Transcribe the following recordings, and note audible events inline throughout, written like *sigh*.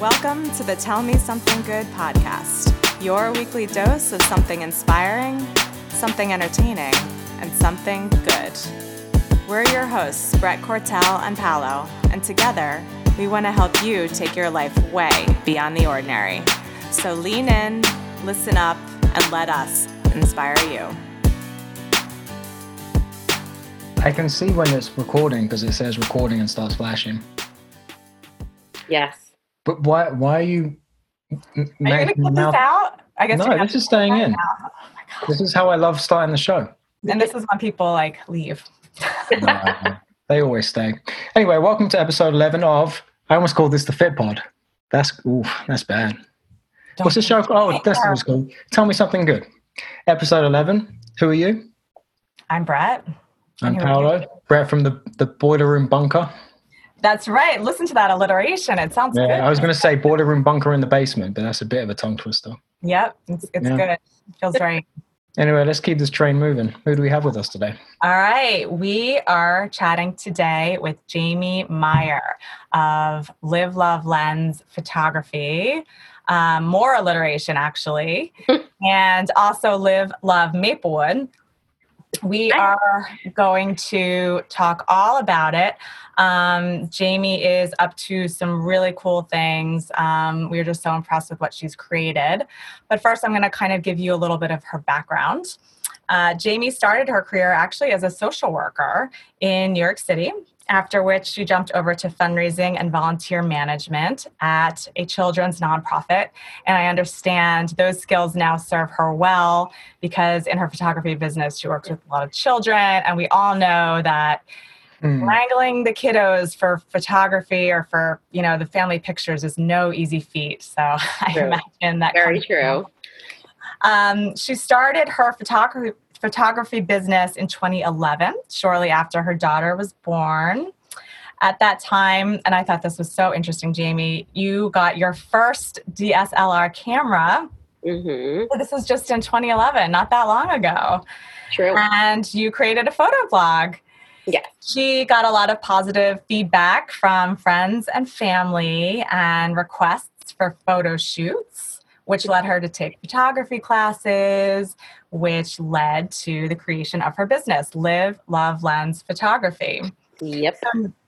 Welcome to the Tell Me Something Good podcast, your weekly dose of something inspiring, something entertaining, and something good. We're your hosts, Brett Cortell and Paolo, and together we want to help you take your life way beyond the ordinary. So lean in, listen up, and let us inspire you. I can see when it's recording because it says recording and starts flashing. Yes. But why? Why are you? m- Are you going to making cut mouth- this out? I guess No, this is staying in. Oh. This is how I love starting the show. And this is when people like leave. No, they always stay. Anyway, welcome to episode eleven of. I almost called this the Fit Pod. That's ooh, that's bad. What's the show? Oh, that's what it's called. Tell me something good. Episode eleven. Who are you? I'm Brett. I'm Paolo. Brett from the the boiler room bunker. That's right. Listen to that alliteration. It sounds Yeah, good. I was going to say boiler room bunker in the basement, but that's a bit of a tongue twister. Yep, it's, it's Yeah. good. Feels right. *laughs* Anyway, let's keep this train moving. Who do we have with us today? All right, we are chatting today with Jamie Meyer of Live Love Lens Photography. Um, more alliteration, actually, *laughs* and also Live Love Maplewood. We are going to talk all about it. Um, Jamie is up to some really cool things. Um, we are just so impressed with what she's created. But first, I'm going to kind of give you a little bit of her background. Uh, Jamie started her career actually as a social worker in New York City, after which she jumped over to fundraising and volunteer management at a children's nonprofit. And I understand those skills now serve her well because in her photography business, she works with a lot of children. And we all know that Hmm. wrangling the kiddos for photography or for you know the family pictures is no easy feat so *laughs* i imagine that Very comes true. um, she started her photography photography business in 2011 shortly after her daughter was born. At that time and i thought this was so interesting jamie you got your first dslr camera. Hmm this was just in 2011 not that long ago. True. and you created a photo blog. Yes. she got a lot of positive feedback from friends and family and requests for photo shoots, which led her to take photography classes, which led to the creation of her business, Live, Love, Lens Photography. Yep.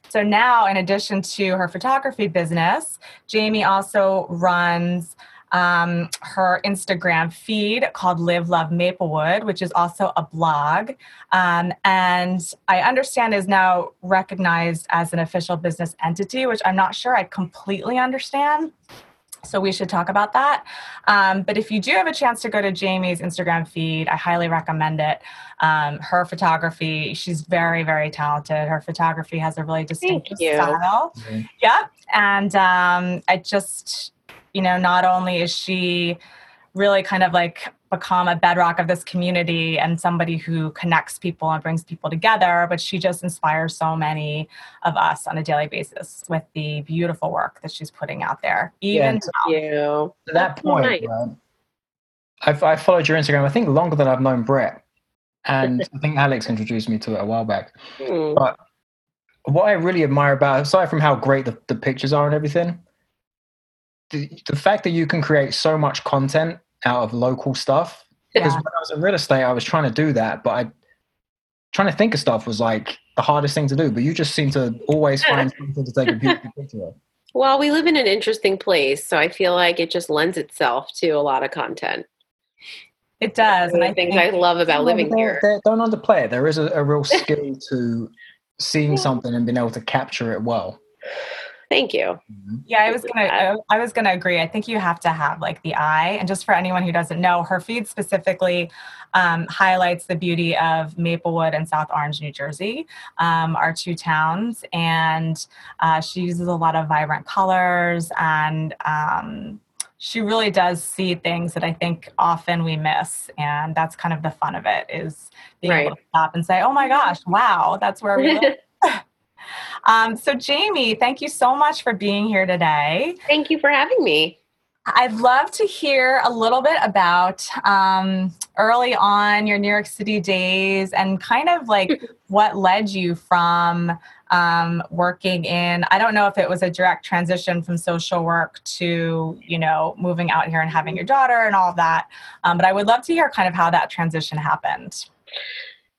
So now, in addition to her photography business, Jamie also runs um, her Instagram feed called Live Love Maplewood, which is also a blog. Um, and I understand is now recognized as an official business entity, which I'm not sure I completely understand. So we should talk about that. Um, but if you do have a chance to go to Jamie's Instagram feed, I highly recommend it. Um, her photography, she's very, very talented. Her photography has a really distinctive you. style. Yeah. Yep. And um, I just, you know, not only is she really kind of like become a bedrock of this community and somebody who connects people and brings people together, but she just inspires so many of us on a daily basis with the beautiful work that she's putting out there. Even and- now. You. To that That's point, nice. right, I've I followed your Instagram. I think longer than I've known Brett, and *laughs* I think Alex introduced me to it a while back. Hmm. But what I really admire about, aside from how great the, the pictures are and everything, the, the fact that you can create so much content out of local stuff. Because Yeah. when I was in real estate, I was trying to do that, but I trying to think of stuff was like the hardest thing to do. But you just seem to always find something to take a beautiful picture of. Well, we live in an interesting place, so I feel like it just lends itself to a lot of content. It does. And I things think I love about living but don't- here. don't- Don't underplay it. There is a, a real *laughs* skill to seeing something and being able to capture it well. Thank you. Yeah, I was gonna. I, I was gonna agree. I think you have to have like the eye, and just for anyone who doesn't know, her feed specifically um, highlights the beauty of Maplewood and South Orange, New Jersey, um, our two towns, and uh, she uses a lot of vibrant colors, and um, she really does see things that I think often we miss, and that's kind of the fun of it is being able to stop and say, "Oh my gosh, wow, that's where we *laughs* live." Um, so, Jamie, thank you so much for being here today. Thank you for having me. I'd love to hear a little bit about um, early on your New York City days and kind of like *laughs* what led you from um, working in, I don't know if it was a direct transition from social work to, you know, moving out here and having your daughter and all of that. Um, but I would love to hear kind of how that transition happened.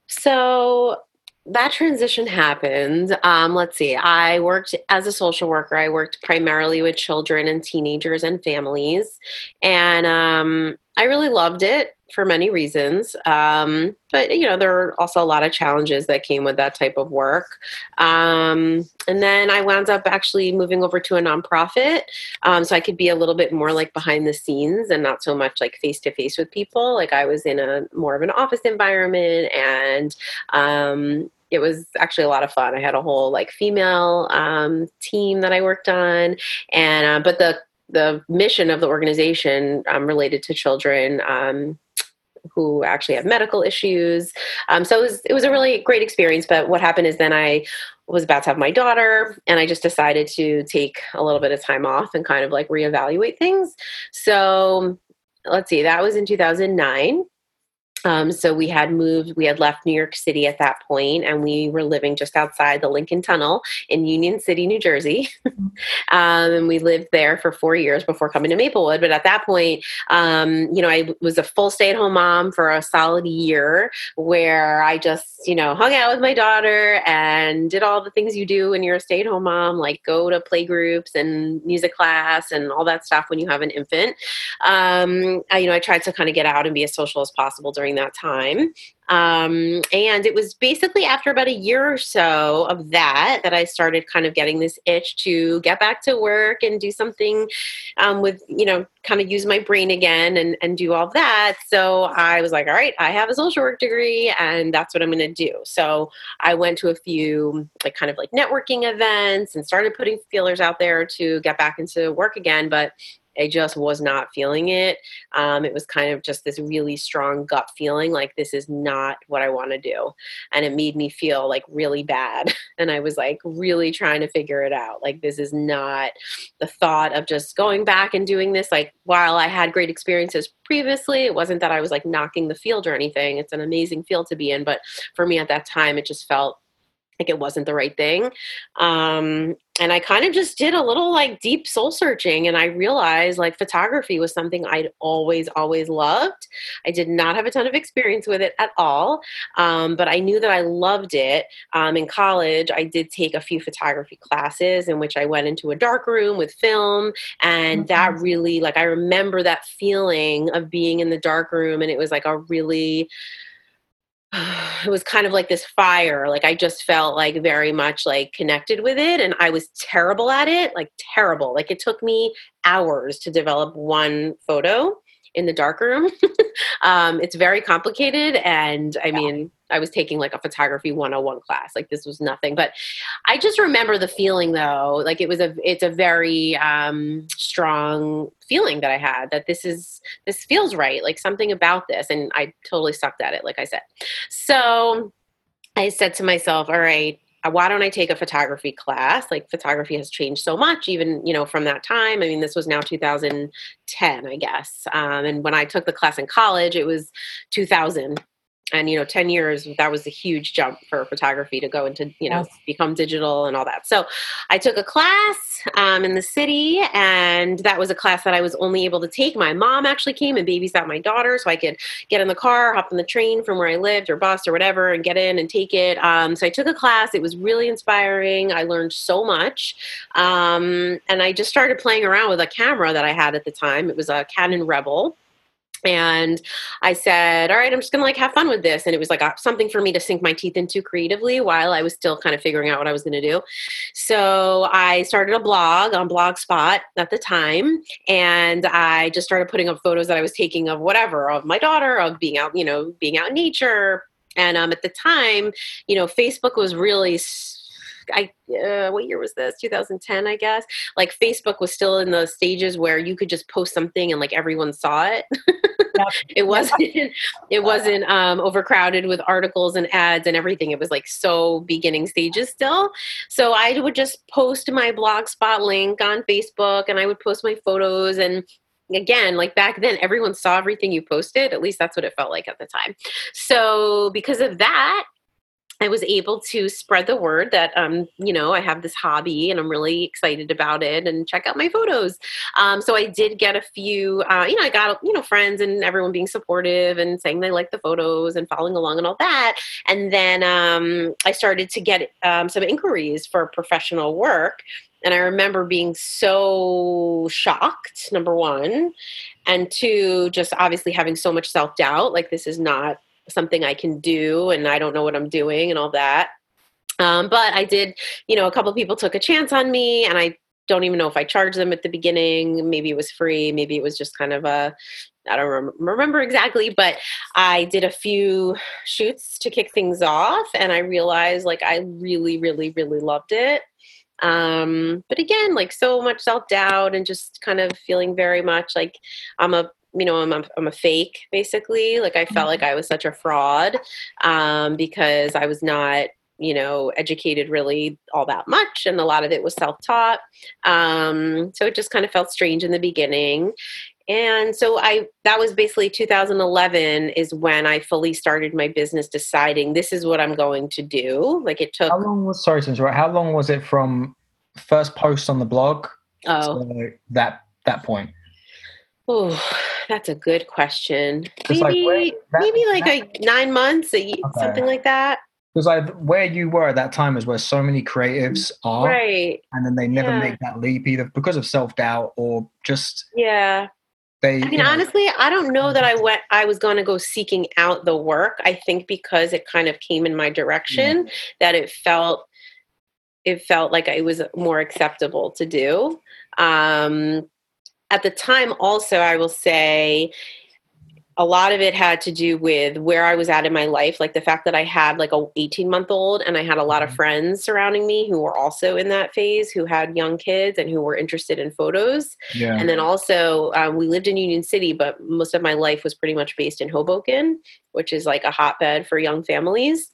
So that transition happened. Um, let's see. I worked as a social worker. I worked primarily with children and teenagers and families, and um, I really loved it for many reasons. Um, but you know, there are also a lot of challenges that came with that type of work. Um, and then I wound up actually moving over to a nonprofit, um, so I could be a little bit more like behind the scenes and not so much like face to face with people. Like I was in a more of an office environment and um, it was actually a lot of fun. I had a whole like female um, team that I worked on, and uh, but the the mission of the organization um, related to children um, who actually have medical issues. Um, so it was it was a really great experience. But what happened is then I was about to have my daughter, and I just decided to take a little bit of time off and kind of like reevaluate things. So let's see, that was in 2009. Um, so we had moved, we had left New York City at that point, and we were living just outside the Lincoln Tunnel in Union City, New Jersey. *laughs* um, and we lived there for four years before coming to Maplewood. But at that point, um, you know, I was a full stay at home mom for a solid year where I just, you know, hung out with my daughter and did all the things you do when you're a stay at home mom, like go to play groups and music class and all that stuff when you have an infant. Um, I, you know, I tried to kind of get out and be as social as possible during during that time. Um, and it was basically after about a year or so of that that I started kind of getting this itch to get back to work and do something um, with, you know, kind of use my brain again and, and do all that. So I was like, all right, I have a social work degree and that's what I'm going to do. So I went to a few like kind of like networking events and started putting feelers out there to get back into work again. But I just was not feeling it. Um, it was kind of just this really strong gut feeling like this is not what I want to do. And it made me feel like really bad. *laughs* And I was like really trying to figure it out. Like, this is not the thought of just going back and doing this. Like, while I had great experiences previously, it wasn't that I was like knocking the field or anything. It's an amazing field to be in. But for me at that time, it just felt like it wasn't the right thing. Um, and I kind of just did a little like deep soul searching and I realized like photography was something I'd always, always loved. I did not have a ton of experience with it at all, um, but I knew that I loved it. Um, in college, I did take a few photography classes in which I went into a dark room with film, and mm-hmm. that really, like, I remember that feeling of being in the dark room, and it was like a really, *sighs* it was kind of like this fire like i just felt like very much like connected with it and i was terrible at it like terrible like it took me hours to develop one photo in the darkroom. *laughs* um, it's very complicated. And I yeah. mean, I was taking like a photography 101 class. Like this was nothing. But I just remember the feeling though, like it was a it's a very um, strong feeling that I had that this is this feels right, like something about this. And I totally sucked at it, like I said. So I said to myself, all right, uh, why don't I take a photography class? Like photography has changed so much, even you know from that time. I mean, this was now 2010, I guess. Um, and when I took the class in college, it was 2000 and you know 10 years that was a huge jump for photography to go into you know yes. become digital and all that. So i took a class um, in the city and that was a class that i was only able to take. My mom actually came and babysat my daughter so i could get in the car hop on the train from where i lived or bus or whatever and get in and take it. Um, so i took a class. It was really inspiring. I learned so much. Um, and i just started playing around with a camera that i had at the time. It was a canon rebel and i said all right i'm just gonna like have fun with this and it was like something for me to sink my teeth into creatively while i was still kind of figuring out what i was gonna do. So i started a blog on blogspot at the time and i just started putting up photos that i was taking of whatever of my daughter of being out you know being out in nature and um, at the time you know facebook was really I uh, what year was this? 2010, I guess. Like Facebook was still in the stages where you could just post something and like everyone saw it. *laughs* it wasn't it wasn't um, overcrowded with articles and ads and everything. It was like so beginning stages still. So I would just post my blogspot link on Facebook and I would post my photos and again like back then everyone saw everything you posted at least that's what it felt like at the time so because of that I was able to spread the word that, um, you know, I have this hobby and I'm really excited about it and check out my photos. Um, so I did get a few, uh, you know, I got, you know, friends and everyone being supportive and saying they like the photos and following along and all that. And then um, I started to get um, some inquiries for professional work. And I remember being so shocked, number one, and two, just obviously having so much self doubt like, this is not something I can do and I don't know what I'm doing and all that. Um, but I did, you know, a couple people took a chance on me and I don't even know if I charged them at the beginning. Maybe it was free. Maybe it was just kind of a, I don't rem- remember exactly, but I did a few shoots to kick things off and I realized like I really, really, really loved it. Um, but again, like so much self doubt and just kind of feeling very much like I'm a you know, I'm a, I'm a fake basically. Like I felt like mm-hmm. I was such a fraud um, because I was not, you know, educated really all that much, and a lot of it was self taught. Um, so it just kind of felt strange in the beginning. And so I that was basically 2011 is when I fully started my business deciding this is what I'm going to do. Like it took How long was sorry to. How long was it from first post on the blog oh. that that point? Oh, that's a good question. Maybe, like where, that, maybe like that, a nine months, a, okay. something like that. Because like where you were at that time is where so many creatives are, right? And then they never yeah. make that leap either because of self doubt or just yeah. They, I mean, know, honestly, I don't know that I went. I was going to go seeking out the work. I think because it kind of came in my direction, yeah. that it felt it felt like it was more acceptable to do. Um, at the time also i will say a lot of it had to do with where I was at in my life, like the fact that I had like a 18 month old and I had a lot of mm-hmm. friends surrounding me who were also in that phase, who had young kids and who were interested in photos. Yeah. And then also, um, we lived in Union City, but most of my life was pretty much based in Hoboken, which is like a hotbed for young families.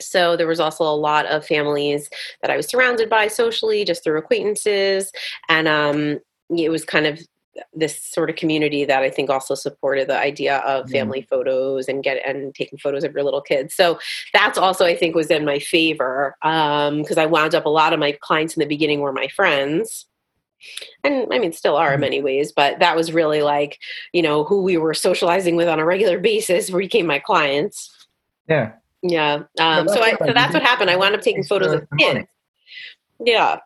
So there was also a lot of families that I was surrounded by socially, just through acquaintances, and um, it was kind of this sort of community that I think also supported the idea of family mm. photos and get and taking photos of your little kids. So that's also I think was in my favor because um, I wound up a lot of my clients in the beginning were my friends. And I mean, still are in mm. many ways, but that was really like, you know, who we were socializing with on a regular *laughs* basis became my clients. Yeah. Yeah. Um, so I, so that's what happened. I wound up taking photos of kids. Yeah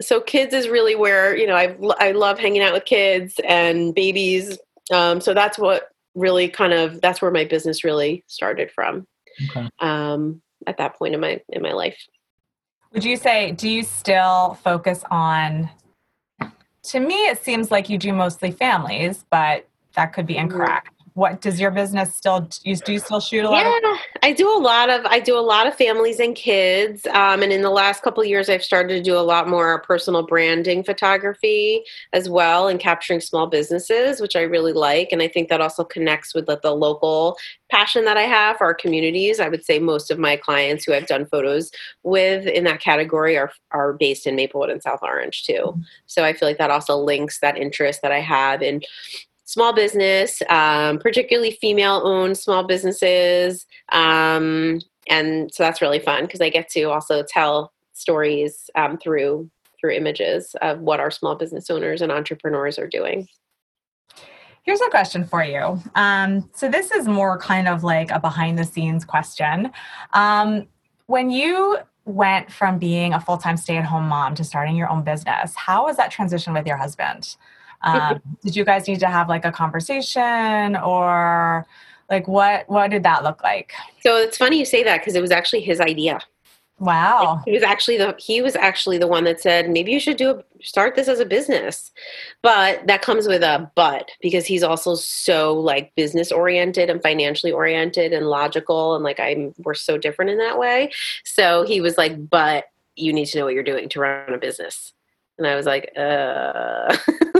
so kids is really where you know I I love hanging out with kids and babies. Um, so that's what really kind of that's where my business really started from. Okay. Um, at that point in my in my life. Would you say do you still focus on? To me, it seems like you do mostly families, but that could be mm-hmm. incorrect what does your business still do you, do you still shoot a lot yeah of- i do a lot of i do a lot of families and kids um, and in the last couple of years i've started to do a lot more personal branding photography as well and capturing small businesses which i really like and i think that also connects with the, the local passion that i have for our communities i would say most of my clients who i've done photos with in that category are, are based in maplewood and south orange too mm-hmm. so i feel like that also links that interest that i have in small business, um, particularly female owned small businesses. Um, and so that's really fun because I get to also tell stories um, through through images of what our small business owners and entrepreneurs are doing. Here's a question for you. Um, so this is more kind of like a behind the scenes question. Um, when you went from being a full time stay at home mom to starting your own business, how was that transition with your husband? Um, *laughs* did you guys need to have like a conversation or like what what did that look like? So it's funny you say that because it was actually his idea. Wow. Like he was actually the he was actually the one that said maybe you should do a, start this as a business. But that comes with a but because he's also so like business oriented and financially oriented and logical and like I'm we're so different in that way. So he was like but you need to know what you're doing to run a business. And I was like, *laughs* uh,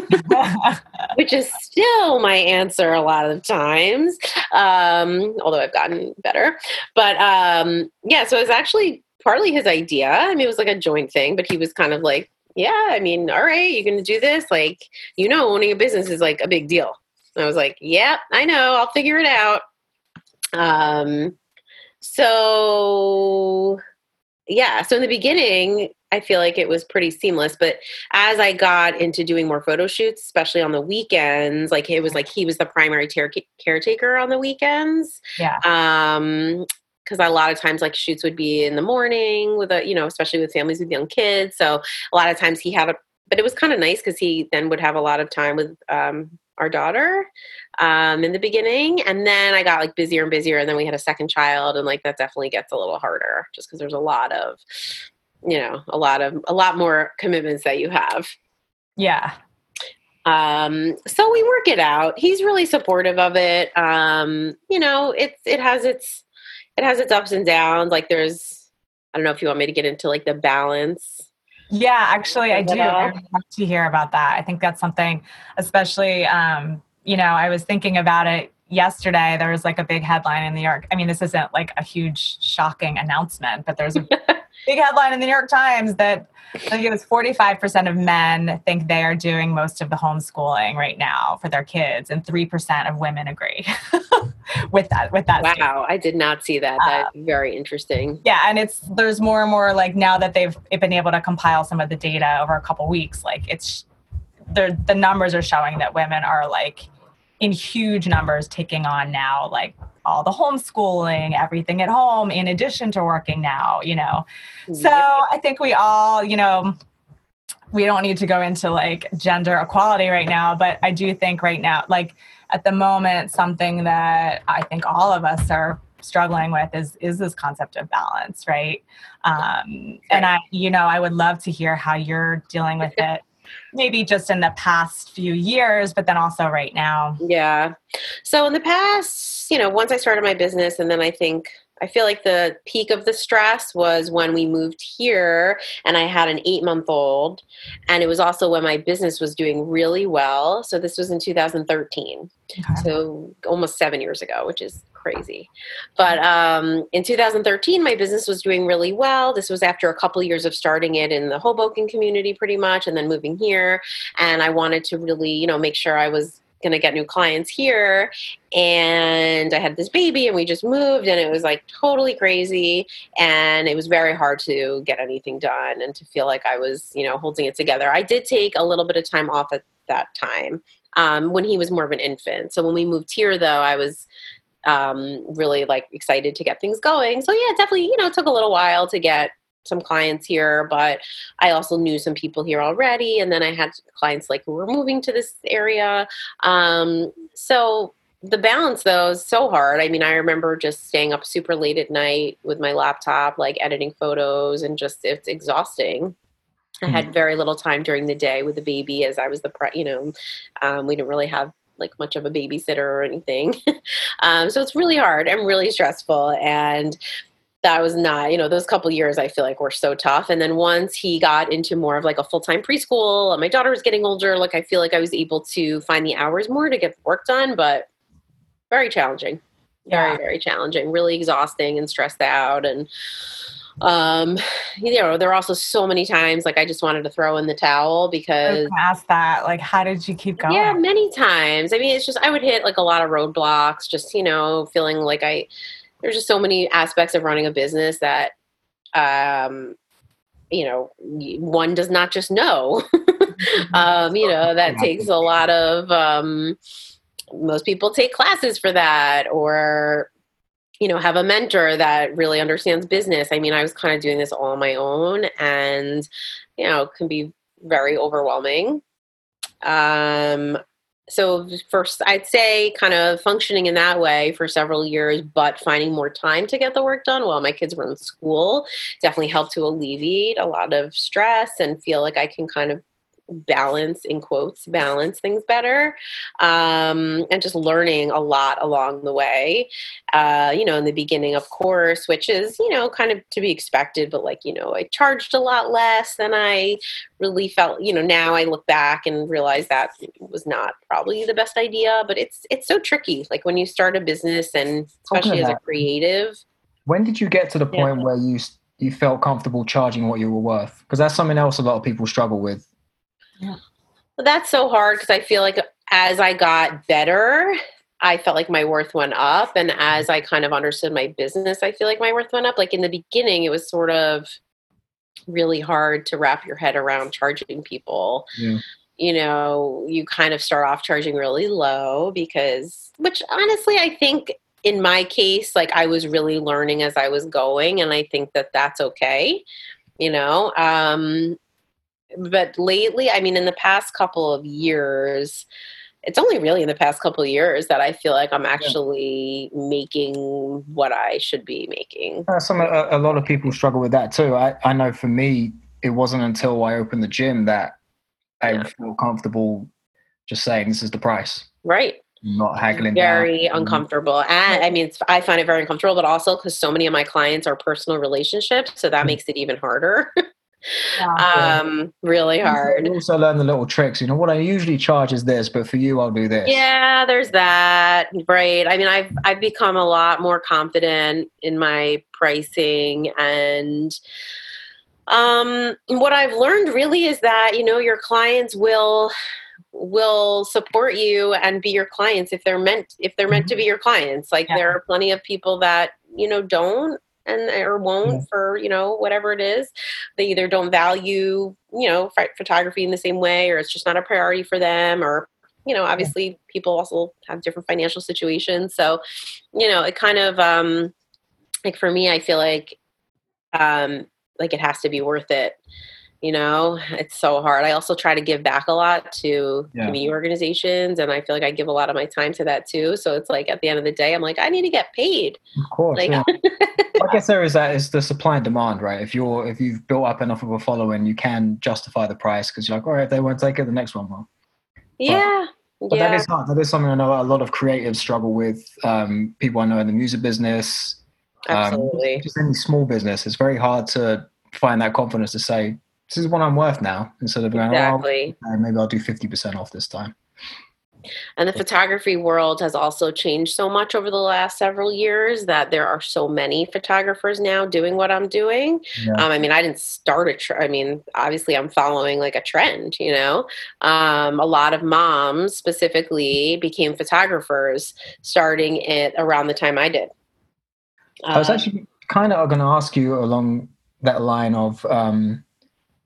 *laughs* which is still my answer a lot of times, um, although I've gotten better. But um, yeah, so it was actually partly his idea. I mean, it was like a joint thing, but he was kind of like, yeah, I mean, all right, you're going to do this. Like, you know, owning a business is like a big deal. And I was like, yeah, I know, I'll figure it out. Um, so yeah, so in the beginning, I feel like it was pretty seamless. But as I got into doing more photo shoots, especially on the weekends, like it was like he was the primary ter- caretaker on the weekends. Yeah. Um, because a lot of times like shoots would be in the morning with a you know especially with families with young kids so a lot of times he had a but it was kind of nice because he then would have a lot of time with um, our daughter um, in the beginning and then i got like busier and busier and then we had a second child and like that definitely gets a little harder just because there's a lot of you know a lot of a lot more commitments that you have. Yeah. Um so we work it out. He's really supportive of it. Um you know it's it has its it has its ups and downs. Like there's i don't know if you want me to get into like the balance. Yeah actually i do. i love to hear about that. I think that's something especially um you know i was thinking about it yesterday. There was like a big headline in new york i mean this isn't like a huge shocking announcement but there's a *laughs* big headline in the New York Times that I think it was 45% of men think they are doing most of the homeschooling right now for their kids, and 3% of women agree *laughs* with that. With that, wow, statement. I did not see that. That's um, very interesting. Yeah, and it's there's more and more like now that they've been able to compile some of the data over a couple weeks, like it's the numbers are showing that women are like in huge numbers taking on now like all the homeschooling, everything at home, in addition to working now, you know. So I think we all, you know, we don't need to go into like gender equality right now, but I do think right now, like at the moment, something that I think all of us are struggling with is is this concept of balance, right? Um, and I, you know, I would love to hear how you're dealing with it maybe just in the past few years, but then also right now? Yeah. So in the past, you know, once I started my business, and then I think I feel like the peak of the stress was when we moved here and I had an eight month old. And it was also when my business was doing really well. So this was in 2013. Okay. So almost seven years ago, which is crazy. But um, in 2013, my business was doing really well. This was after a couple years of starting it in the Hoboken community, pretty much, and then moving here. And I wanted to really, you know, make sure I was going to get new clients here. And i had this baby and we just moved and it was like totally crazy. And it was very hard to get anything done and to feel like i was you know holding it together. I did take a little bit of time off at that time um, when he was more of an infant. So when we moved here though i was um, really like excited to get things going. So yeah, definitely, you know, took a little while to get some clients here, but I also knew some people here already. And then I had clients like who were moving to this area. Um, so the balance though is so hard. I mean, I remember just staying up super late at night with my laptop, like editing photos and just it's exhausting. I had mm-hmm. very little time during the day with the baby as I was the, pre- you know, um, we didn't really have like much of a babysitter or anything. *laughs* um, so it's really hard and really stressful. And that was not, you know, those couple years I feel like were so tough. And then once he got into more of like a full time preschool and my daughter was getting older, like I feel like I was able to find the hours more to get work done, but very challenging. Very, yeah. very challenging, really exhausting and stressed out. And um you know there are also so many times like i just wanted to throw in the towel because ask that like how did you keep going yeah many times i mean it's just i would hit like a lot of roadblocks just you know feeling like i there's just so many aspects of running a business that um you know one does not just know. *laughs* Um you know that takes a lot of um most people take classes for that or you know have a mentor that really understands business. I mean i was kind of doing this all on my own and you know can be very overwhelming. Um so first i'd say kind of functioning in that way for several years but finding more time to get the work done while my kids were in school definitely helped to alleviate a lot of stress and feel like i can kind of balance in quotes balance things better um, and just learning a lot along the way uh, you know in the beginning of course which is you know kind of to be expected but like you know i charged a lot less than i really felt you know now i look back and realize that was not probably the best idea but it's it's so tricky like when you start a business and especially as a creative. When did you get to the point yeah. where you you felt comfortable charging what you were worth? Because that's something else a lot of people struggle with yeah. Well, that's so hard because I feel like as I got better I felt like my worth went up. And as I kind of understood my business, I feel like my worth went up. Like in the beginning, it was sort of really hard to wrap your head around charging people. Yeah. You know, you kind of start off charging really low because, which honestly, I think in my case, like I was really learning as I was going, and I think that that's okay, you know. Um, but lately, I mean, in the past couple of years, it's only really in the past couple of years that I feel like I'm actually yeah. making what I should be making. Uh, some a, a, lot of people struggle with that too. I, I know for me, it wasn't until I opened the gym that I yeah. feel comfortable just saying this is the price. Right not haggling very down. uncomfortable and i mean i find it very uncomfortable but also because so many of my clients are personal relationships so that mm. makes it even harder *laughs* yeah. um really hard you also learn the little tricks you know what i usually charge is this but for you i'll do this yeah there's that right i mean i've i've become a lot more confident in my pricing and um what i've learned really is that you know your clients will will support you and be your clients if they're meant if they're meant to be mm-hmm. your clients like yeah. there are plenty of people that you know don't and or won't for you know whatever it is. They either don't value you know photography in the same way or it's just not a priority for them or you know obviously people also have different financial situations. So you know it kind of um like for me i feel like um like it has to be worth it you know it's so hard i also try to give back a lot to yeah. community organizations and i feel like i give a lot of my time to that too so it's like at the end of the day i'm like i need to get paid of course like, yeah. i *laughs* guess there is that is the supply and demand right if you're if you've built up enough of a following you can justify the price because you're like all right if they won't take it the next one will yeah but, but yeah. that is hard that is something i know a lot of creatives struggle with um, people i know in the music business um, Absolutely. Um, just any small business it's very hard to find that confidence to say this is what I'm worth now instead of going, exactly. oh, maybe I'll do 50% off this time. And the photography world has also changed so much over the last several years that there are so many photographers now doing what I'm doing. Yeah. Um, I mean, I didn't start a trend. I mean, obviously, I'm following like a trend, you know. Um, a lot of moms specifically became photographers starting it around the time I did. I was um, actually kind of going to ask you along that line of um,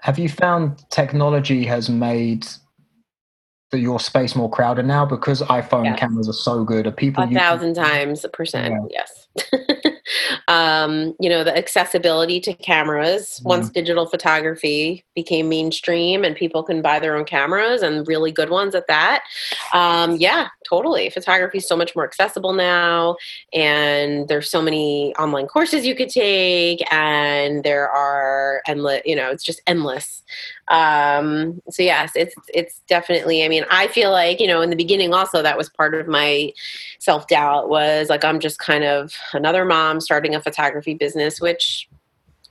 have you found technology has made the, your space more crowded now because iPhone yes. cameras are so good? Are people a thousand times a percent? Yeah. Yes. *laughs* um, you know, the accessibility to cameras. Mm. Once digital photography became mainstream and people can buy their own cameras and really good ones at that. Um, yeah, totally. Photography is so much more accessible now, and there's so many online courses you could take, and there are endless. You know, it's just endless. Um, so yes, it's it's definitely. I mean, I feel like you know in the beginning also that was part of my self doubt was like I'm just kind of another mom starting a photography business, which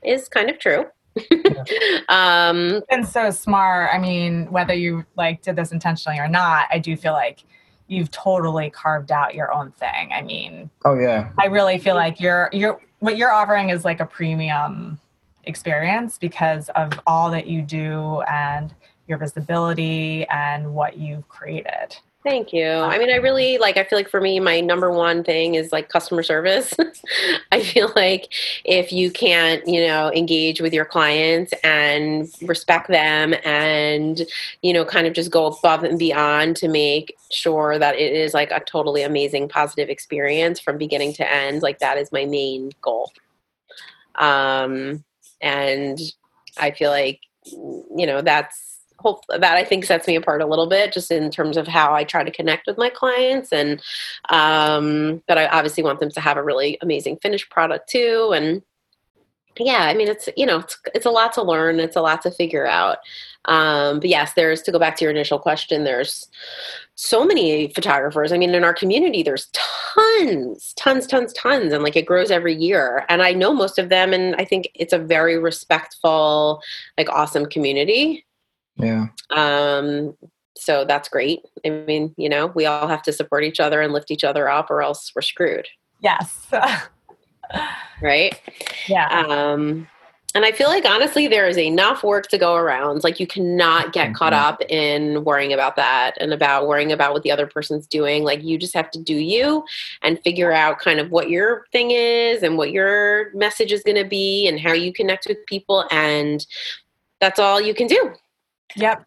is kind of true. *laughs* um, and so smart. I mean, whether you like did this intentionally or not, I do feel like you've totally carved out your own thing. I mean, oh yeah, I really feel like you're you're what you're offering is like a premium experience because of all that you do and your visibility and what you've created. Thank you. I mean, I really like, I feel like for me, my number one thing is like customer service. *laughs* I feel like if you can't, you know, engage with your clients and respect them and, you know, kind of just go above and beyond to make sure that it is like a totally amazing, positive experience from beginning to end, like that is my main goal. Um, and I feel like, you know, that's, hope that I think sets me apart a little bit just in terms of how I try to connect with my clients and um, but I obviously want them to have a really amazing finished product too. And yeah I mean it's you know it's, it's a lot to learn it's a lot to figure out. Um, but yes there's to go back to your initial question there's so many photographers. I mean in our community there's tons tons tons tons and like it grows every year. And i know most of them and i think it's a very respectful like awesome community yeah. Um, so that's great. I mean, you know, we all have to support each other and lift each other up, or else we're screwed. Yes. *laughs* right. Yeah. Um, and I feel like honestly, there is enough work to go around. Like you cannot get caught Mhm. up in worrying about that and about worrying about what the other person's doing. Like you just have to do you and figure out kind of what your thing is and what your message is going to be and how you connect with people. And that's all you can do. Yep.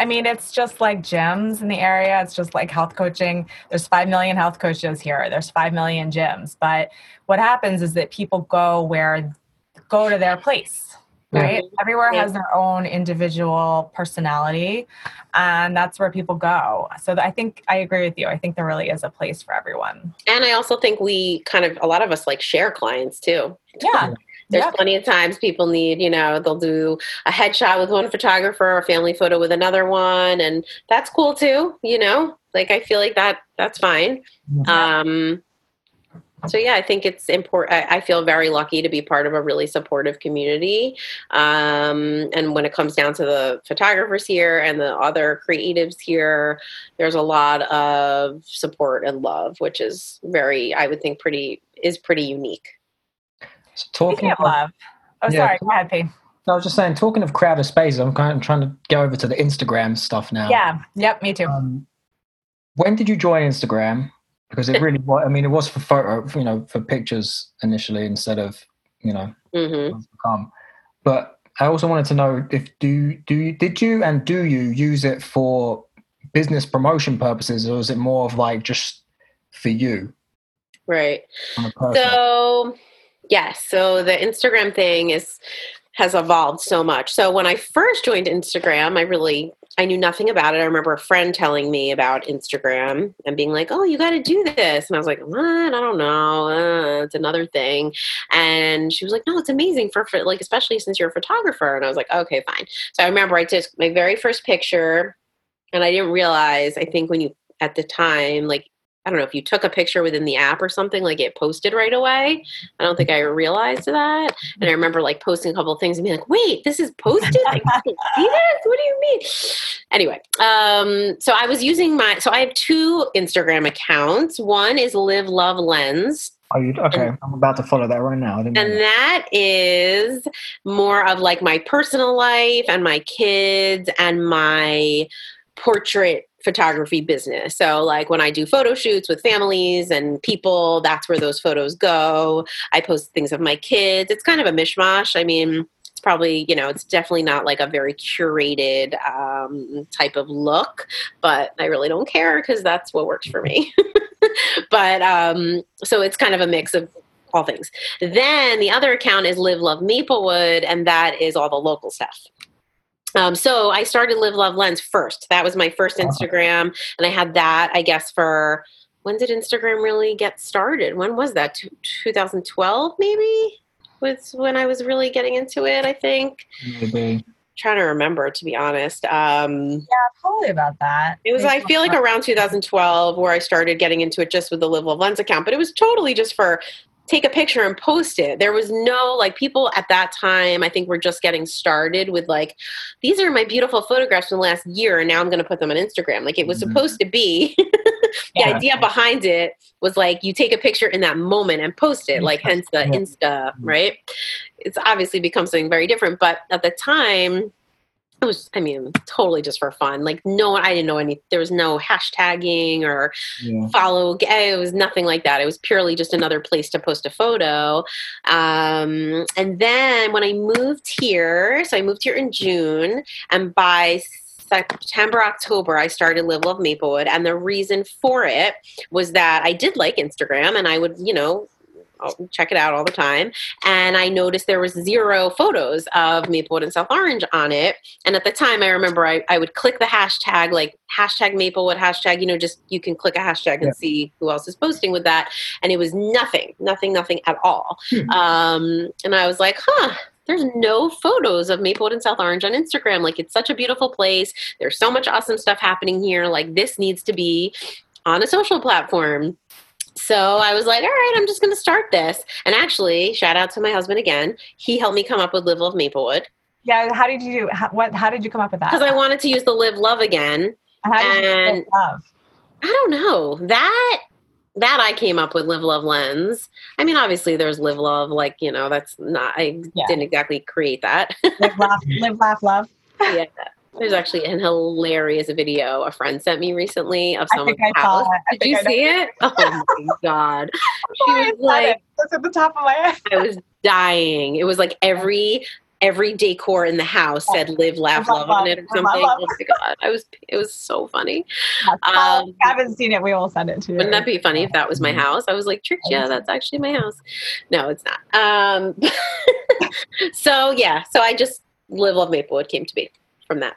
I mean, it's just like gyms in the area. It's just like health coaching. There's 5 million health coaches here. There's 5 million gyms. But what happens is that people go where, go to their place, Yeah. right? Everywhere Yeah. has their own individual personality. And that's where people go. So I think I agree with you. I think there really is a place for everyone. And I also think we kind of, a lot of us like share clients too. Yeah. There's Yep. plenty of times people need, you know, they'll do a headshot with one photographer, a family photo with another one, and that's cool too, you know? Like I feel like that that's fine. Mhm. Um so yeah, I think it's important. I I feel very lucky to be part of a really supportive community. Um, and when it comes down to the photographers here and the other creatives here, there's a lot of support and love, which is very, I would think, pretty is pretty unique. So talking of love. Oh, Yeah. sorry. P. I was just saying, talking of crowded spaces, I'm kind of trying to go over to the Instagram stuff now. Yeah. Yep. Me too. Um, when did you join Instagram? Because it really was. I mean, it was for photo, you know, for pictures initially instead of, you know, hmm what's. But I also wanted to know if do do you did you and do you use it for business promotion purposes, or is it more of like just for you Right. on a personal? So, yes. So the Instagram thing is has evolved so much. So when I first joined Instagram, I really I knew nothing about it. I remember a friend telling me about Instagram and being like, "Oh, you got to do this," and I was like, "What? I don't know. Uh, it's another thing." And she was like, "No, it's amazing for, for like, especially since you're a photographer." And I was like, "Okay, fine." So I remember I took my very first picture, and I didn't realize. I think when you at the time, like I don't know if you took a picture within the app or something, like it posted right away. I don't think I realized that. And I remember like posting a couple of things and being like, wait, this is posted? Like, I can see this? What do you mean? Anyway, um, so I was using my, so I have two Instagram accounts. One is Live Love Lens. Are you okay? I'm about to follow that right now. I didn't know And that. that is more of like my personal life and my kids and my portrait photography business. So, like when I do photo shoots with families and people, that's where those photos go. I post things of my kids. It's kind of a mishmash. I mean, it's probably, you know, it's definitely not like a very curated um, type of look, but I really don't care because that's what works for me. *laughs* but um, so it's kind of a mix of all things. Then the other account is Live Love Maplewood, and that is all the local stuff. Um, so I started Live Love Lens first. That was my first. Instagram, and I had that, I guess, for when did Instagram really get started? When was that? Two- 2012, maybe? Was when I was really getting into it, I think. Maybe. trying to remember, to be honest. Um, Yeah, probably about that. it was, I feel like, around 2012 where I started getting into it just with the Live Love Lens account, but it was totally just for take a picture and post it. There was no, like, people at that time, I think, were just getting started with, like, these are my beautiful photographs from the last year, and now I'm going to put them on Instagram. Like, it was Mhm. supposed to be. *laughs* the Yeah. idea behind it was like you take a picture in that moment and post it, like, hence the Insta, right? It's obviously become something very different, but at the time, it was i mean totally just for fun like no i didn't know any there was no hashtagging or Yeah. follow it was nothing like that it was purely just another place to post a photo um, and then when i moved here so i moved here in june and by September, October, I started Live Love Maplewood. And the reason for it was that I did like Instagram and I would, you know, I'll check it out all the time. And I noticed there was zero photos of Maplewood and South Orange on it. And at the time, I remember I, I would click the hashtag, like hashtag Maplewood, hashtag, you know, just you can click a hashtag and Yeah. see who else is posting with that. And it was nothing, nothing, nothing at all. Hmm. Um, and I was like, huh. There's no photos of Maplewood and South Orange on Instagram. Like, it's such a beautiful place. There's so much awesome stuff happening here. Like, this needs to be on a social platform. So I was like, all right, I'm just going to start this. And actually, shout out to my husband again. He helped me come up with Live Love Maplewood Yeah, how did you do? How, what? How did you come up with that? because I wanted to use the Live Love again. how did you and- love? I don't know. That that I came up with Live Love Lens. I mean, obviously there's Live Love, like, you know, that's not, I yeah. didn't exactly create that. live, laugh, *laughs* live, laugh, love. yeah. There's actually an hilarious video a friend sent me recently of someone's house. Did you see it? Oh my *laughs* god! She was like, "That's at the top of my head." I was dying. It was like *laughs* every every decor in the house said "Live, Laugh, Love" on it or something. Oh my god! I was it was so funny. Um, I haven't seen it. We will send it to you. Wouldn't that be funny if that was my house? I was like, tricked yeah, that's actually my house. No, it's not. Um, *laughs* so yeah, so I just Live Love Maplewood came to be from that.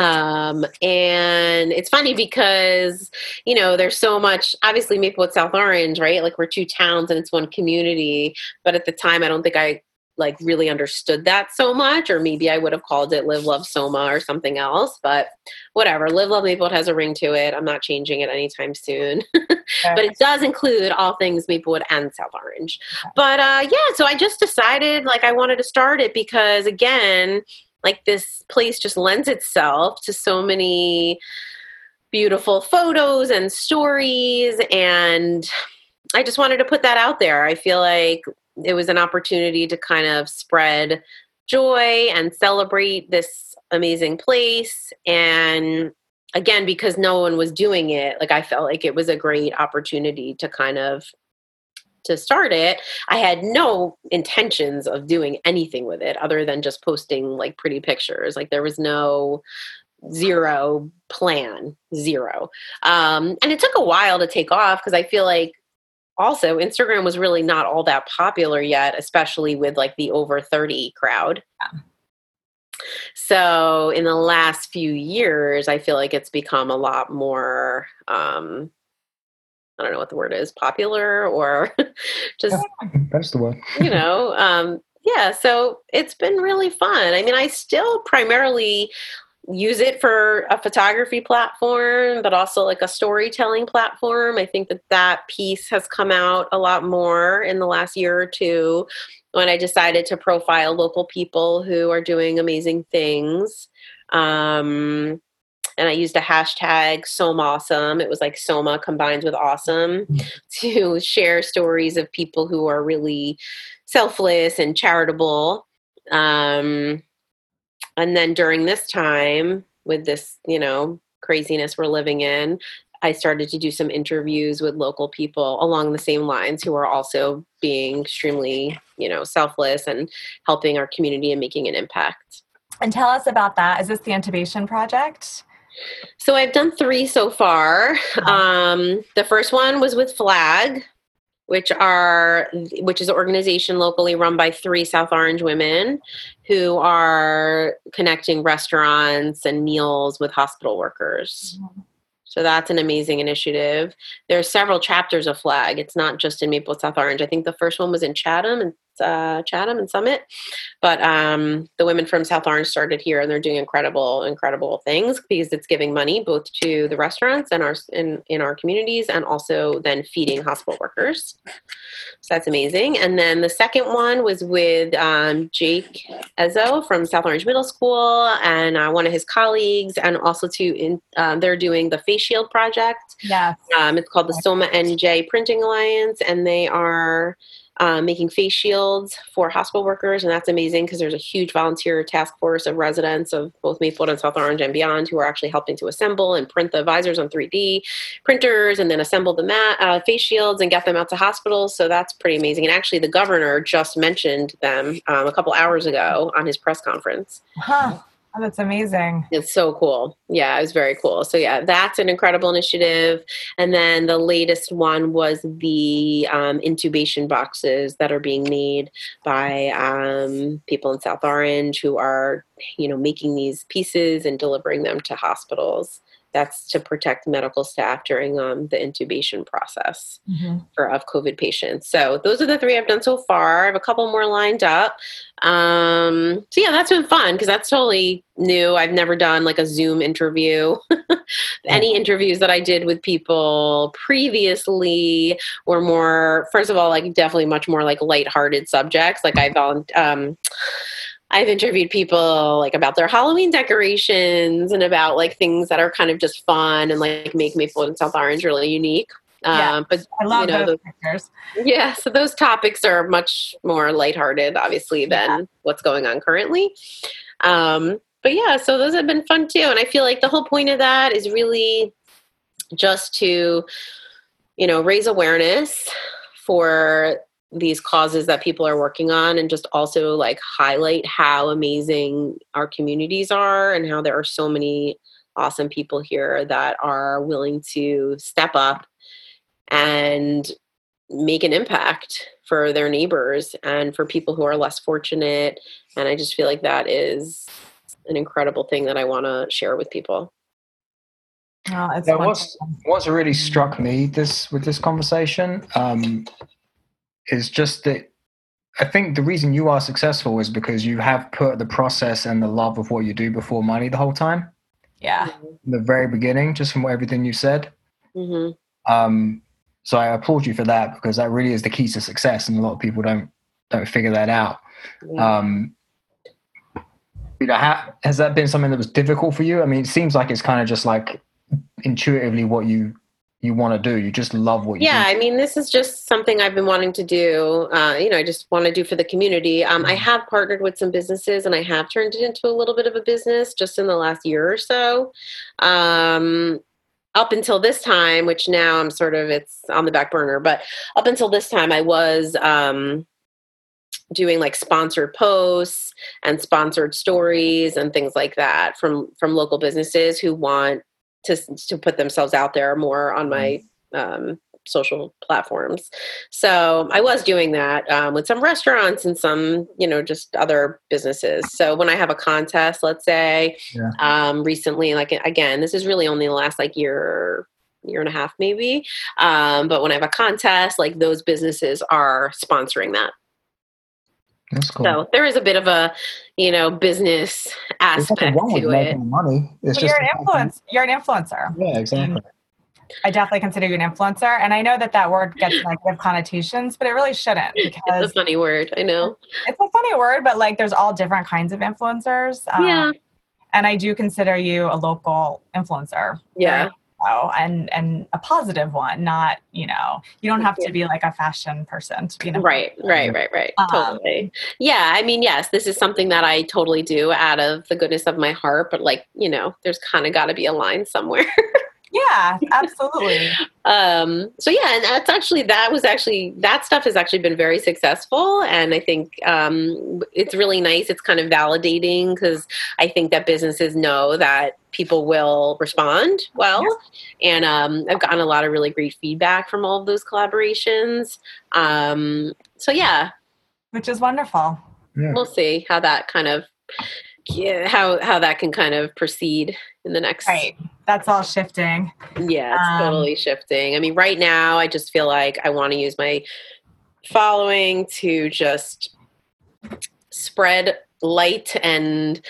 Um, and it's funny because, you know, there's so much, obviously Maplewood South Orange, right? Like we're two towns and it's one community. But at the time, I don't think I like really understood that so much, or maybe I would have called it Live Love Soma or something else. But whatever, Live Love Maplewood has a ring to it. I'm not changing it anytime soon. *laughs* but it does include all things Maplewood and South Orange. But uh, yeah, so I just decided like I wanted to start it because again, like this place just lends itself to so many beautiful photos and stories and I just wanted to put that out there. I feel like it was an opportunity to kind of spread joy and celebrate this amazing place and again because no one was doing it like i felt like it was a great opportunity to kind of to start it, I had no intentions of doing anything with it other than just posting like pretty pictures. Like there was no zero plan, zero. Um, and it took a while to take off because I feel like also Instagram was really not all that popular yet, especially with like the over 30 crowd. Yeah. So in the last few years, I feel like it's become a lot more um, I don't know what the word is, popular or *laughs* just that's the word. you know, um, yeah. So it's been really fun. I mean, I still primarily use it for a photography platform, but also like a storytelling platform. I think that that piece has come out a lot more in the last year or two when I decided to profile local people who are doing amazing things. Um, and I used a hashtag Soma Awesome. It was like Soma combined with awesome mm-hmm. *laughs* to share stories of people who are really selfless and charitable. Um, and then during this time, with this, you know, craziness we're living in, I started to do some interviews with local people along the same lines who are also being extremely, you know, selfless and helping our community and making an impact. And tell us about that. Is this the intubation project? So I've done three so far. Um, the first one was with Flag, which are which is an organization locally run by three South Orange women who are connecting restaurants and meals with hospital workers. Mm-hmm. So that's an amazing initiative. There are several chapters of Flag. It's not just in Maple South Orange. I think the first one was in Chatham and uh, Chatham and Summit. But um, the women from South Orange started here, and they're doing incredible, incredible things because it's giving money both to the restaurants and our in in our communities, and also then feeding hospital workers. So that's amazing. And then the second one was with um, Jake Ezzo from South Orange Middle School and uh, one of his colleagues, and also to in, uh, they're doing the face shield project. Yeah, um, it's called the Soma NJ Printing Alliance, and they are um, making face shields for hospital workers, and that's amazing because there's a huge volunteer task force of residents of both Maplewood and South Orange and beyond who are actually helping to assemble and print the visors on 3D printers, and then assemble the mat, uh, face shields and get them out to hospitals. So that's pretty amazing. And actually, the governor just mentioned them um, a couple hours ago on his press conference. Huh. Oh, that's amazing. It's so cool. Yeah, it was very cool. So, yeah, that's an incredible initiative. And then the latest one was the um, intubation boxes that are being made by um, people in South Orange who are, you know, making these pieces and delivering them to hospitals that's to protect medical staff during um, the intubation process mm-hmm. for of COVID patients. So those are the three I've done so far. I have a couple more lined up. Um, so yeah, that's been fun because that's totally new. I've never done like a Zoom interview. *laughs* Any interviews that I did with people previously were more, first of all, like definitely much more like lighthearted subjects. Like I volunteered. Um, I've interviewed people like about their Halloween decorations and about like things that are kind of just fun and like make Maple and South Orange really unique. Yeah, um, but I love you know, those pictures. Yeah, so those topics are much more lighthearted, obviously, than yeah. what's going on currently. Um, but yeah, so those have been fun too, and I feel like the whole point of that is really just to, you know, raise awareness for these causes that people are working on and just also like highlight how amazing our communities are and how there are so many awesome people here that are willing to step up and make an impact for their neighbors and for people who are less fortunate. And i just feel like that is an incredible thing that i want to share with people. Oh, yeah, what's, what's really struck me this with this conversation um, is just that I think the reason you are successful is because you have put the process and the love of what you do before money the whole time. Yeah. the very beginning, just from everything you said. Mm-hmm. Um, so I applaud you for that because that really is the key to success, and a lot of people don't don't figure that out. Yeah. Um, you know, has that been something that was difficult for you? I mean, it seems like it's kind of just like intuitively what you you want to do. You just love what you yeah, do. I mean, this is just something I've been wanting to do. Uh, you know, I just want to do for the community. Um, I mm-hmm. have partnered with some businesses and I have turned it into a little bit of a business just in the last year or so. Um, up until this time, which now I'm sort of, it's on the back burner, but up until this time, I was um, doing like sponsored posts and sponsored stories and things like that from from local businesses who want to to put themselves out there more on my mm-hmm. um, social platforms. So I was doing that um, with some restaurants and some, you know, just other businesses. So when I have a contest, let's say, yeah. um, recently, like again, this is really only the last like year year and a half maybe um, but when i have a contest like those businesses are sponsoring that that's cool. So there is a bit of a, you know, business aspect to it. Money. It's just you're an influence. You're an influencer. Yeah, exactly. I definitely consider you an influencer, and I know that that word gets negative connotations, but it really shouldn't. Because *laughs* it's a funny word. I know it's a funny word, but like there's all different kinds of influencers. Um, yeah. And I do consider you a local influencer. Yeah. Right? Know, and and a positive one, not you know, you don't have to be like a fashion person to be right, right, right, right, um, totally. Yeah, I mean, yes, this is something that I totally do out of the goodness of my heart, but like you know, there's kind of got to be a line somewhere. *laughs* Yeah, absolutely. *laughs* um, so yeah, and that's actually that was actually that stuff has actually been very successful, and I think um, it's really nice. It's kind of validating because I think that businesses know that people will respond well, yes. and um, I've gotten a lot of really great feedback from all of those collaborations. Um, so yeah, which is wonderful. Yeah. We'll see how that kind of yeah, how how that can kind of proceed in the next right. That's all shifting. Yeah it's um, totally shifting. I mean right now i just feel like i want to use my following to just spread light and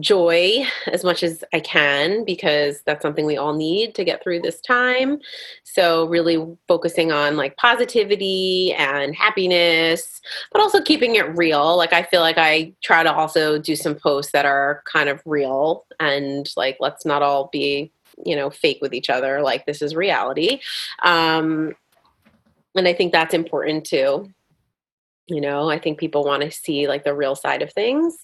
joy as much as I can because that's something we all need to get through this time. So, really focusing on like positivity and happiness, but also keeping it real. Like, I feel like I try to also do some posts that are kind of real and like, let's not all be, you know, fake with each other. Like, this is reality. Um, and I think that's important too you know i think people want to see like the real side of things.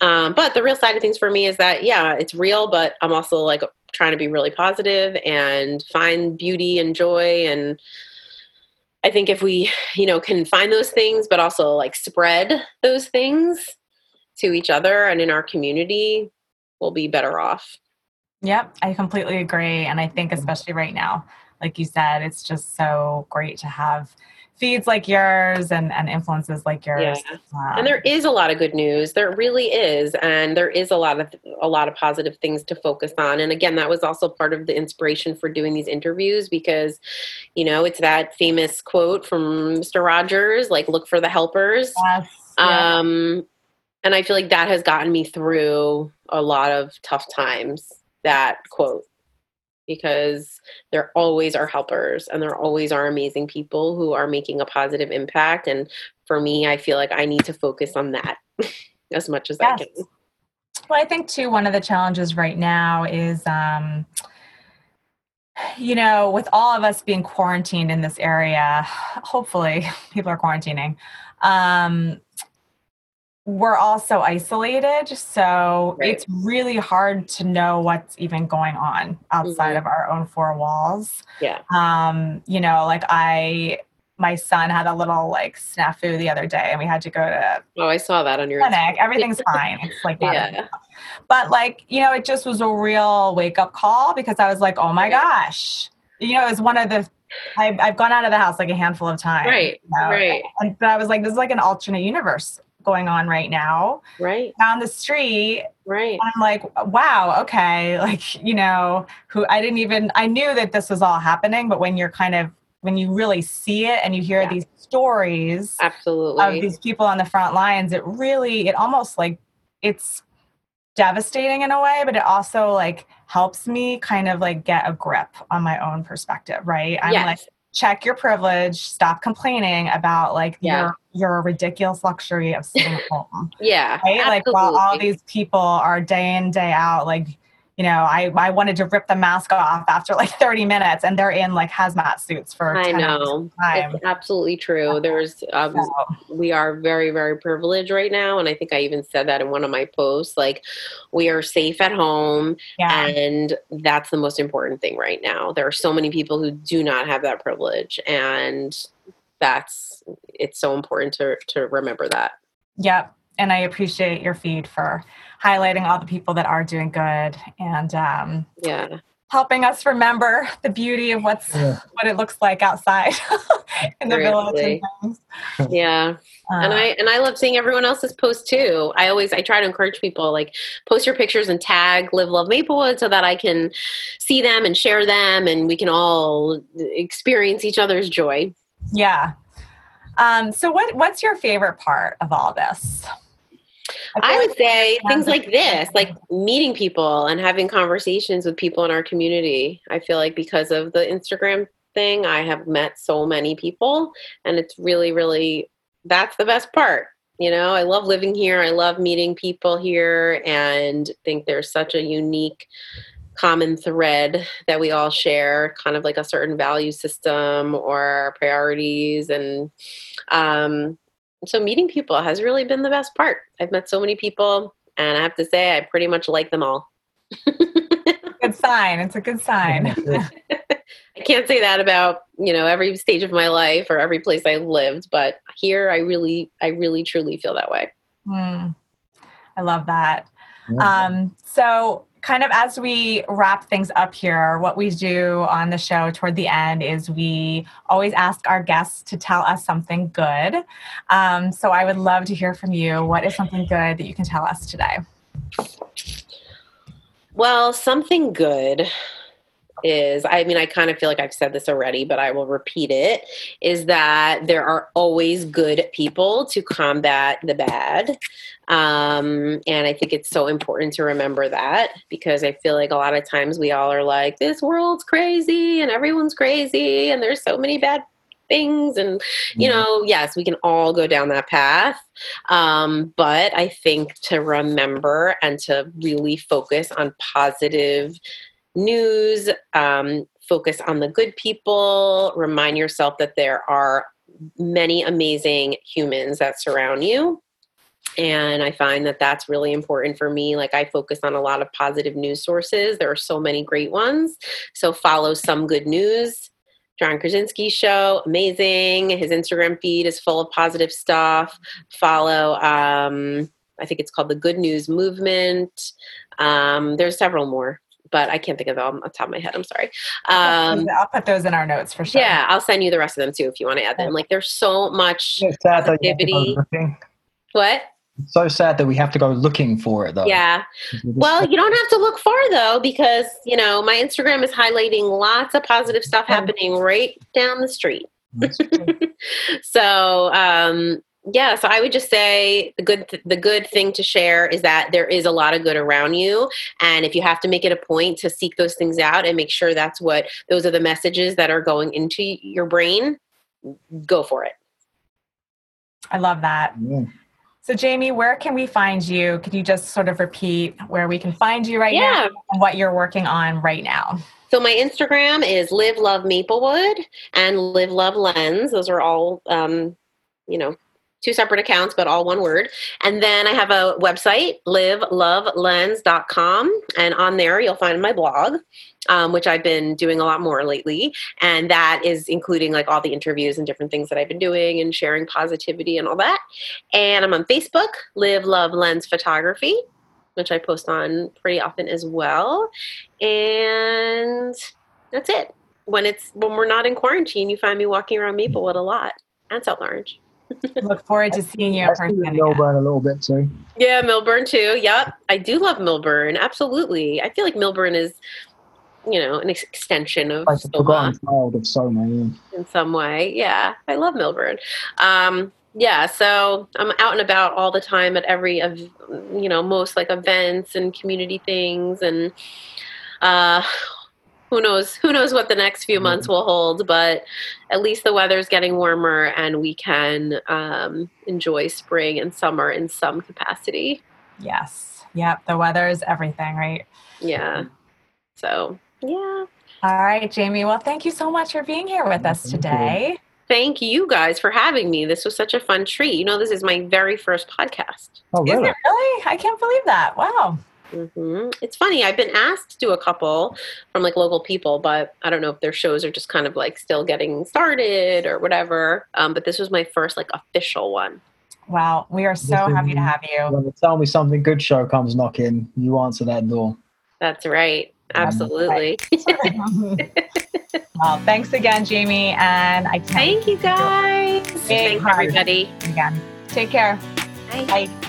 Um, but the real side of things for me is that yeah it's real but i'm also like trying to be really positive and find beauty and joy and i think if we you know can find those things but also like spread those things to each other and in our community we'll be better off. Yep i completely agree and i think especially right now like you said it's just so great to have feeds like yours and, and influences like yours. Yeah. Um, and there is a lot of good news. There really is. And there is a lot of a lot of positive things to focus on. And again, that was also part of the inspiration for doing these interviews because, you know, it's that famous quote from Mr. Rogers, like look for the helpers. Yes. Yeah. Um and I feel like that has gotten me through a lot of tough times, that quote because there always are helpers and there always are amazing people who are making a positive impact. And for me, I feel like I need to focus on that *laughs* as much as yes. I can. Well, I think too, one of the challenges right now is um, you know, with all of us being quarantined in this area, *sighs* hopefully *laughs* people are quarantining. Um, we're also isolated, so right. it's really hard to know what's even going on outside mm-hmm. of our own four walls. Yeah. Um, you know, like I my son had a little like snafu the other day and we had to go to Oh, I saw that on your clinic. Everything's *laughs* fine. It's like yeah. But like, you know, it just was a real wake up call because I was like, oh my gosh. You know, it's one of the I've, I've gone out of the house like a handful of times. Right. You know? Right. And, but I was like, this is like an alternate universe going on right now. Right. Down the street. Right. I'm like, wow, okay. *laughs* Like, you know, who I didn't even I knew that this was all happening, but when you're kind of when you really see it and you hear yeah. these stories absolutely of these people on the front lines it really it almost like it's devastating in a way but it also like helps me kind of like get a grip on my own perspective right i'm yes. like check your privilege stop complaining about like yeah. your your ridiculous luxury of sitting at home yeah right absolutely. like while all these people are day in day out like you know, I, I wanted to rip the mask off after like *laughs* 30 minutes and they're in like hazmat suits for I know. It's absolutely true. There's um, so. we are very, very privileged right now. And I think I even said that in one of my posts. Like we are safe at home yeah. and that's the most important thing right now. There are so many people who do not have that privilege and that's it's so important to to remember that. Yep. And I appreciate your feed for highlighting all the people that are doing good and um, yeah. helping us remember the beauty of what's yeah. what it looks like outside *laughs* in the village *laughs* yeah. Um, and i and i love seeing everyone else's posts too. I always i try to encourage people like post your pictures and tag live love maplewood so that i can see them and share them and we can all experience each other's joy. Yeah. Um, so what what's your favorite part of all this I, I would say things like this, like meeting people and having conversations with people in our community. I feel like because of the Instagram thing, I have met so many people, and it's really, really that's the best part. You know, I love living here. I love meeting people here, and think there's such a unique common thread that we all share kind of like a certain value system or priorities and um, so meeting people has really been the best part. I've met so many people, and I have to say, I pretty much like them all. *laughs* good sign. It's a good sign. *laughs* I can't say that about you know every stage of my life or every place I lived, but here I really, I really, truly feel that way. Mm, I love that. Um, so kind of as we wrap things up here, what we do on the show toward the end is we always ask our guests to tell us something good. Um, so I would love to hear from you. What is something good that you can tell us today? Well, something good is I mean, I kind of feel like I've said this already, but I will repeat it is that there are always good people to combat the bad. Um, and I think it's so important to remember that because I feel like a lot of times we all are like, this world's crazy and everyone's crazy and there's so many bad things. And you know yes we can all go down that path. Um, but i think to remember and to really focus on positive news, um, focus on the good people, remind yourself that there are many amazing humans that surround you. And I find that that's really important for me. Like, I focus on a lot of positive news sources. There are so many great ones. So, follow some good news. John Krasinski show, amazing. His Instagram feed is full of positive stuff. Follow, um, I think it's called the Good News Movement. Um, there's several more but I can't think of them on the top of my head. I'm sorry. Um, I'll put those in our notes for sure. Yeah, I'll send you the rest of them too if you want to add them. Like there's so much positivity. What? It's so sad that we have to go looking for it though. Yeah. Well, you don't have to look far though, because you know, my Instagram is highlighting lots of positive stuff happening right down the street. *laughs* so um yeah so i would just say the good th- the good thing to share is that there is a lot of good around you and if you have to make it a point to seek those things out and make sure that's what those are the messages that are going into your brain go for it i love that yeah. so jamie where can we find you can you just sort of repeat where we can find you right yeah. now and what you're working on right now So my Instagram is live love Maplewood and live love lens. Those are all, um, you know, two separate accounts, but all one word. And then I have a website, livelovelens.com. And on there, you'll find my blog, um, which I've been doing a lot more lately. And that is including like all the interviews and different things that I've been doing and sharing positivity and all that. And I'm on Facebook, Live Love Lens Photography, which I post on pretty often as well. And that's it. When it's when we're not in quarantine, you find me walking around Maplewood a lot and South Orange. Look forward to seeing you in person. Millburn a little bit too. Yeah, Millburn too. Yep, I do love Millburn. Absolutely, I feel like Millburn is, you know, an extension of like Soma child of Soma yeah. in some way. Yeah, I love Millburn. Um, yeah, so I'm out and about all the time at every of you know most like events and community things and. Uh, who knows? Who knows what the next few months will hold but at least the weather's getting warmer and we can um, enjoy spring and summer in some capacity. Yes. Yep the weather is everything right? Yeah. So yeah. All right jamie well thank you so much for being here with us today. Thank you guys for having me. This was such a fun treat. You know this is my very first podcast. Oh really? is it really? I can't believe that. Wow Mm-hmm. It's funny. I've been asked to do a couple from like local people, but I don't know if their shows are just kind of like still getting started or whatever. Um, but this was my first like official one. Wow, we are so happy to have you. When the Tell Me Something Good show comes knocking, you answer that door. That's right. Absolutely. *laughs* well, thanks again, Jamie. And I thank you guys. Thanks, everybody. Again. Take care. Bye. Bye.